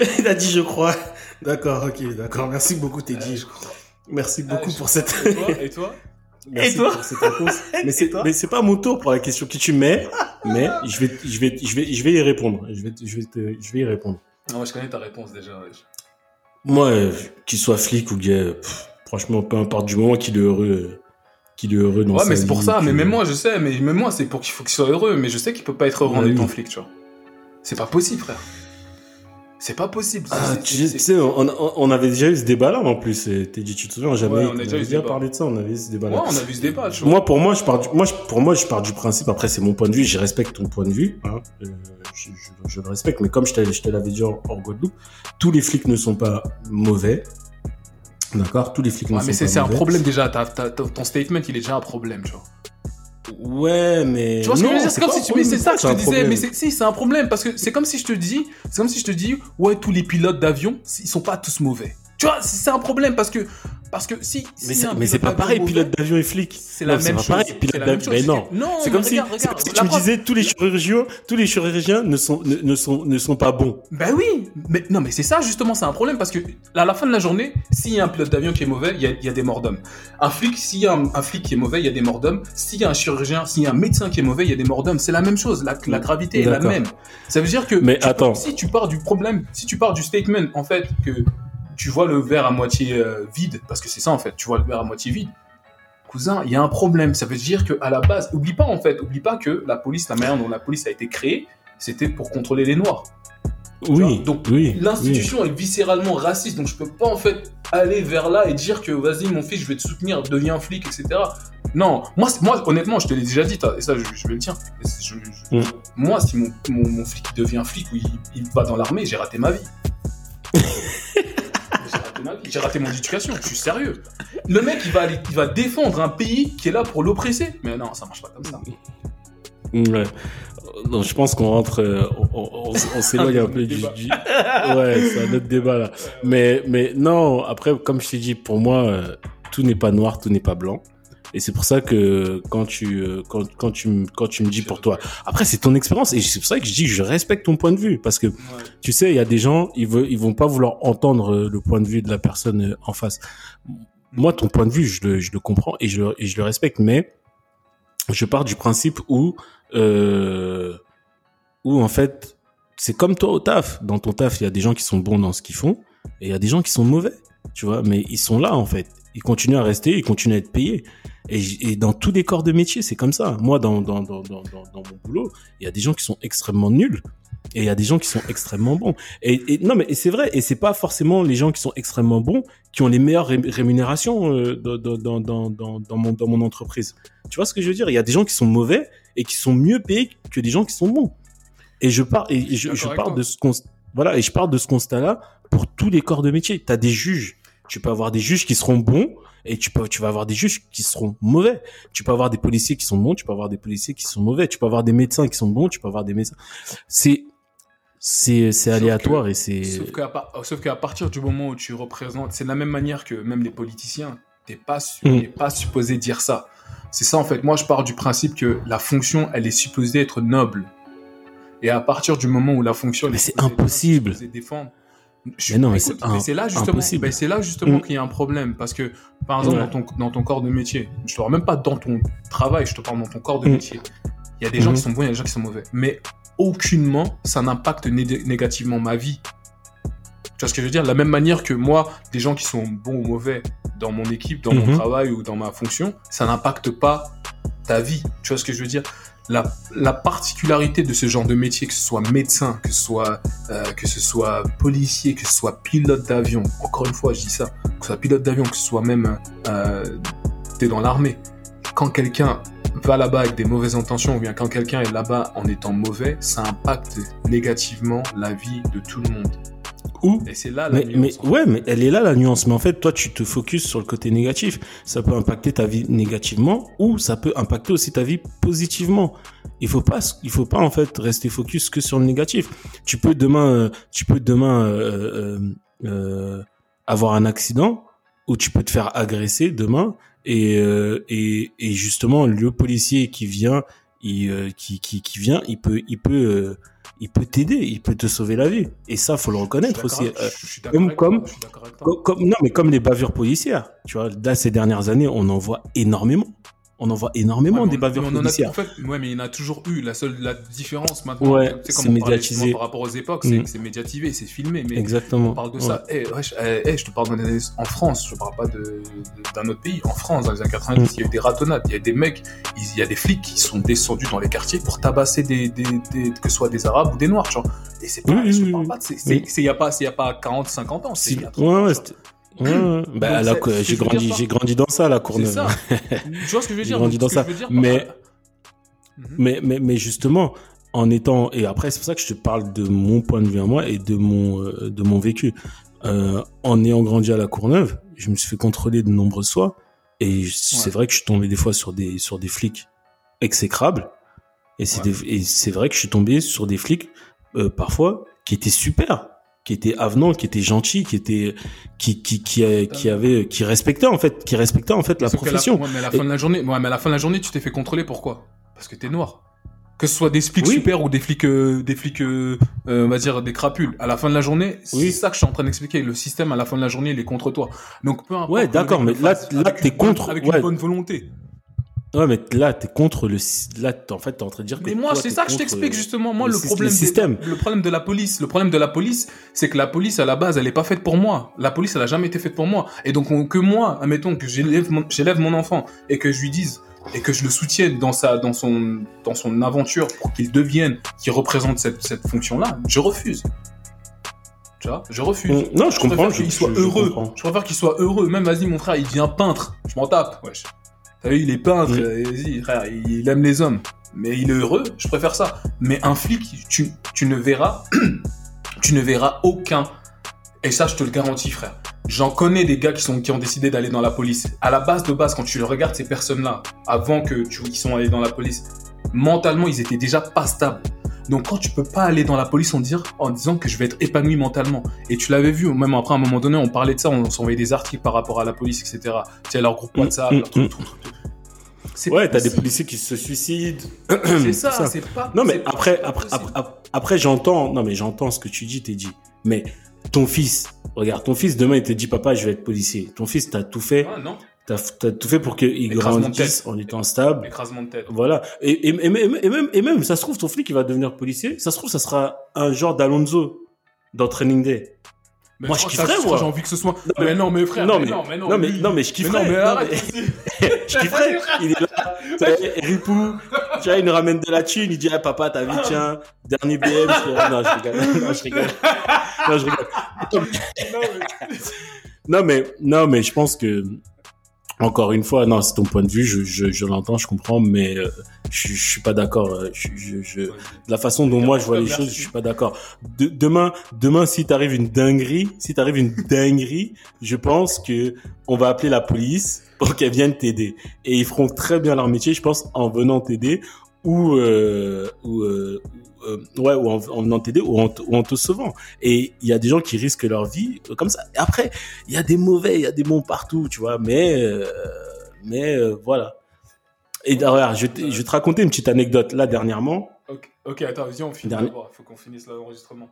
Il a dit je crois. D'accord, ok, d'accord. Merci beaucoup, Teddy. je crois. Merci beaucoup je- pour cette. Et toi Et toi Merci Et toi pour cette réponse. Mais c'est, mais c'est pas mon tour pour la question que tu mets, mais je vais, je vais, je vais, je vais y répondre. Je vais, je vais, te- je vais y répondre. Non, moi, je connais ta réponse déjà. ouais. Moi, euh, qu'il soit flic ou gay, pff, franchement, peu importe du moment qu'il est heureux, qu'il est heureux dans Ouais, sa mais c'est pour ça. que- Mais même moi, je sais. Mais même moi, c'est pour qu'il faut qu'il soit heureux. Mais je sais qu'il peut pas être heureux en étant oui. flic, tu vois. C'est pas possible, frère. C'est pas possible. Ah, tu, sais, on, on- on avait déjà eu ce débat-là en plus. T'es dit, tu te souviens jamais Ouais, on a déjà débat. parlé de ça. On avait eu ce Ouais, débat-là. on a vu ce débat, tu vois. Moi, pour moi, je pars du, moi, je- pour moi, je pars du principe. Après, c'est mon point de vue. Je respecte ton point de vue. Hein, euh, je, je- je le respecte. Mais comme je te, l'avais dit hors Guadeloupe, tous les flics ne sont pas mauvais. D'accord, tous les flics ne Ouais, sont mais c'est pas c'est un mauvais. problème déjà. Ton statement, il est déjà un problème, tu vois. Ouais, mais Tu vois ce que je veux dire? C'est comme si tu. Mais c'est ça que je te disais. Mais c'est- si, c'est un problème parce que c'est comme si je te dis. C'est comme si je te dis. Ouais, tous les pilotes d'avion, ils sont pas tous mauvais. Tu vois, c'est un problème parce que. Parce que si. Mais si c'est pas pareil, mauvais, pilote d'avion et flic. C'est la même chose. Mais non. C'est- non, C'est comme si, regarde, comme si tu me disais tous les chirurgiens, tous les chirurgiens ne sont ne, ne sont ne sont pas bons. Ben oui, mais non, mais c'est ça justement, c'est un problème parce que à la fin de la journée, s'il y a un pilote d'avion qui est mauvais, il y a, il y a des morts d'hommes. Un flic, s'il y a un, un flic qui est mauvais, il y a des morts d'hommes. S'il y a un chirurgien, s'il y a un médecin qui est mauvais, il y a des morts d'hommes. C'est la même chose, la, la gravité est la même. Ça veut dire que Mais attends. si tu pars du problème, si tu pars du statement en fait que tu vois le verre à moitié euh, vide, parce que c'est ça en fait, tu vois le verre à moitié vide. Cousin, il y a un problème. Ça veut dire que à la base, oublie pas en fait, oublie pas que la police, la manière dont la police a été créée, c'était pour contrôler les noirs. Oui, donc oui. l'institution est viscéralement raciste, donc je peux pas en fait aller vers là et dire que vas-y mon fils, je vais te soutenir, deviens flic, etc. Non, moi, moi honnêtement, je te l'ai déjà dit, et ça je, je vais le dire. Je- je- Mm. Moi, si mon, mon, mon flic devient flic ou il, il va dans l'armée, j'ai raté ma vie. j'ai raté ma vie, j'ai raté mon éducation, je suis sérieux. Le mec, il va aller, il va défendre un pays qui est là pour l'oppresser. Mais non, ça marche pas comme ça. oui. Ouais. Non, je pense qu'on rentre, euh, on, on, on- on s'éloigne un peu du- ouais, c'est un autre débat là. Mais, mais non, après, comme je t'ai dit, pour moi, euh, tout n'est pas noir, tout n'est pas blanc. Et c'est pour ça que quand tu, euh, quand, quand tu, me- quand tu me dis pour toi, après c'est ton expérience et c'est pour ça que je dis je respecte ton point de vue parce que Ouais. tu sais, il y a des gens, ils veulent, ils vont pas vouloir entendre euh, le point de vue de la personne euh, en face. Moi, ton point de vue, je le, je le comprends et je le, et je le respecte, mais je pars du principe où, euh, où en fait, c'est comme toi au taf. Dans ton taf, il y a des gens qui sont bons dans ce qu'ils font et il y a des gens qui sont mauvais, tu vois. Mais ils sont là en fait. Ils continuent à rester, ils continuent à être payés. Et, et dans tous les corps de métier, c'est comme ça. Moi, dans, dans, dans, dans, dans, mon boulot, il y a des gens qui sont extrêmement nuls et il y a des gens qui sont extrêmement bons. Et, et non, mais c'est vrai. Et c'est pas forcément les gens qui sont extrêmement bons qui ont les meilleures ré- rémunérations euh, dans, dans, dans, dans, mon, dans mon entreprise. Tu vois ce que je veux dire? Il y a des gens qui sont mauvais et qui sont mieux payés que des gens qui sont bons. Et je pars et, je, pars de ce const- voilà et je pars de ce constat-là pour tous les corps de métier. T'as des juges. Tu peux avoir des juges qui seront bons et tu peux tu vas avoir des juges qui seront mauvais. Tu peux avoir des policiers qui sont bons, tu peux avoir des policiers qui sont mauvais. Tu peux avoir des médecins qui sont bons, tu peux avoir des médecins. C'est c'est c'est aléatoire que- et c'est Sauf qu'à sauf qu'à partir du moment où tu représentes, c'est de la même manière que même les politiciens, t'es pas, Mm. t'es pas supposé dire ça. C'est ça en fait. Moi, je pars du principe que la fonction, elle est supposée être noble. Et à partir du moment où la fonction, elle Mais est c'est noble, impossible. défendre. Je- Mais non, mais c'est là justement, ben, c'est là justement qu'il y a un problème parce que par exemple dans ton dans ton corps de métier, je te parle même pas dans ton travail, je te parle dans ton corps de Mm. métier. Il y a des gens Mhm. qui sont bons, il y a des gens qui sont mauvais, mais aucunement ça n'impacte né- négativement ma vie. Tu vois ce que je veux dire? De la même manière que moi, des gens qui sont bons ou mauvais dans mon équipe, dans mon Mhm. travail ou dans ma fonction, ça n'impacte pas ta vie. Tu vois ce que je veux dire? La, la particularité de ce genre de métier, que ce soit médecin, que ce soit, euh, que ce soit policier, que ce soit pilote d'avion, encore une fois, je dis ça, que ce soit pilote d'avion, que ce soit même, euh, t'es dans l'armée. Quand quelqu'un va là-bas avec des mauvaises intentions, ou bien quand quelqu'un est là-bas en étant mauvais, ça impacte négativement la vie de tout le monde. Et c'est là la mais, nuance, mais ouais, mais elle est là la nuance. Mais en fait, toi, tu te focuses sur le côté négatif. Ça peut impacter ta vie négativement ou ça peut impacter aussi ta vie positivement. Il faut pas, il faut pas en fait rester focus que sur le négatif. Tu peux demain, euh, tu peux demain euh, euh, euh, avoir un accident ou tu peux te faire agresser demain et euh, et, et justement le policier qui vient, il, euh, qui, qui qui vient, il peut il peut euh, il peut t'aider, il peut te sauver la vie. Et ça, faut le reconnaître aussi. Je suis je comme- non, mais comme les bavures policières. Tu vois, là, ces dernières années, on en voit énormément. On en voit énormément Ouais, des on- bavures on en a- policières. en fait, ouais, mais il y en a toujours eu. La seule la différence maintenant, Ouais, c'est on médiatisé. par rapport aux époques, c'est que c'est médiatisé, c'est filmé. Mais Exactement. on parle de Ouais. ça. Eh, wesh, eh, eh, je te parle en France, je parle pas d'un autre pays. En France, dans les années 90, Mm. il y a eu des ratonnades, il y a des mecs, il y a des flics qui sont descendus dans les quartiers pour tabasser des, des, des- que ce soit des Arabes ou des Noirs, tu vois. Et c'est pas, je parle oui. pas c'est, il y a pas, c'est il y a pas 40, 50 ans, c'est Si- il y a 30 ouais, ouais. Bah, Donc, que j'ai grandi, j'ai grandi dans ça, la Courneuve. C'est ça. tu vois ce que je veux J'ai dire grandi Donc, dans ça. dire, Mais- Mhm. Mais, mais, mais justement, en étant et après c'est pour ça que je te parle de mon point de vue à moi et de mon euh, de mon vécu. Euh, en ayant grandi à la Courneuve, je me suis fait contrôler de nombreuses fois et c'est vrai que je suis tombé des fois sur des sur des flics exécrables et c'est Ouais. et c'est vrai que je suis tombé sur des flics euh, parfois qui étaient super qui étaient avenants, qui étaient gentils, qui étaient, qui, qui, qui, qui avaient, qui respectaient en fait, qui respectaient en fait la Sauf profession. ouais, mais à la fin de la journée, ouais, mais à la fin de la journée, tu t'es fait contrôler pourquoi? Parce que t'es noir. Que ce soit des flics Oui. super ou des flics, euh, des flics, euh, euh, on va dire des crapules. À la fin de la journée, c'est Oui. ça que je suis en train d'expliquer. Le système, à la fin de la journée, il est contre toi. Donc peu importe. Ouais, d'accord, mais là- là, t'es contre- avec ouais. une bonne volonté. Ouais, mais là, t'es contre le, là, en fait, t'es en train de dire que Mais moi, c'est ça que je t'explique justement. Moi, le problème, le des- système. le problème de la police, le problème de la police, c'est que la police à la base, elle est pas faite pour moi. La police, elle a jamais été faite pour moi. Et donc on- que moi, admettons que j'élève mon, j'élève mon enfant et que je lui dise et que je le soutienne dans sa, dans son, dans son aventure pour qu'il devienne, qu'il représente cette, cette fonction-là, je refuse. Tu vois, je refuse. Non, je comprends. préfère Je, qu'il soit je- je heureux. Je préfère qu'il soit heureux. Même, vas-y, mon frère, il devient peintre. Je m'en tape, wesh. Il est peintre. Vas-y, frère, il aime les hommes. Mais il est heureux. Je préfère ça. Mais un flic, tu, tu ne verras, tu ne verras aucun. Et ça, je te le garantis, frère. J'en connais des gars qui sont, qui ont décidé d'aller dans la police. À la base de base, quand tu regardes ces personnes-là, avant que tu, ils sont allés dans la police, mentalement, ils étaient déjà pas stables. Donc quand tu peux pas aller dans la police en, dire, en disant que je vais être épanoui mentalement, et tu l'avais vu, même après à un moment donné, on parlait de ça, on s'envoyait des articles par rapport à la police, etc. Tu sais, leur groupe Mm, WhatsApp, mm, leur truc, mm. Ouais, t'as des policiers qui se suicident. C'est ça, ça. c'est pas Non, mais pas après, après, après, j'entends, non, mais j'entends ce que tu dis, t'es dit. Mais ton fils, regarde, ton fils, demain, il te dit, papa, je vais être policier. Ton fils, t'as tout fait, Ah, non, t'as, t'as tout fait pour qu'il Écrasement de grandisse tête. en étant stable. écrasement de tête. Voilà. Et, et, et, même- et même, et même, ça se trouve, ton flic, il va devenir policier. Ça se trouve, ça sera un genre d'Alonso dans Training Day. Mais Moi, je kifferais, moi. J'ai envie que ce soit. mais- mais non, mais frère. non, mais mais- non, mais non. non, mais, non, mais je mais kifferais. non, mais Non, arrête. je kifferais. Il est là. sais, Ripou, tu vois, il nous ramène de la thune. Il dit, ah, papa, t'as vu, tiens, dernier BM. Je ah, non, je rigole. Non, je rigole. Non, je rigole. Non, mais- Non, mais, non, mais je pense que, encore une fois, non, c'est ton point de vue, je, je, je l'entends, je comprends, mais euh, je, je suis pas d'accord. euh, Je, je, je, la façon dont moi je vois les choses, je suis pas d'accord. De- demain, demain, si t'arrives une dinguerie, si t'arrives une dinguerie, je pense que on va appeler la police pour qu'elle vienne t'aider. Et ils feront très bien leur métier, je pense, en venant t'aider ou, euh, ou, euh, euh, ouais, ou en, en venant t'aider ou ou en te sauvant. Et il y a des gens qui risquent leur vie euh, comme ça. Et après, il y a des mauvais, il y a des bons partout, tu vois. Mais, euh, mais euh, voilà. Et regarde, je, vais te- je vais te raconter une petite anecdote là dernièrement. Ok, ok, attends, viens, on finit Dernier- d'abord. Faut qu'on finisse l'enregistrement.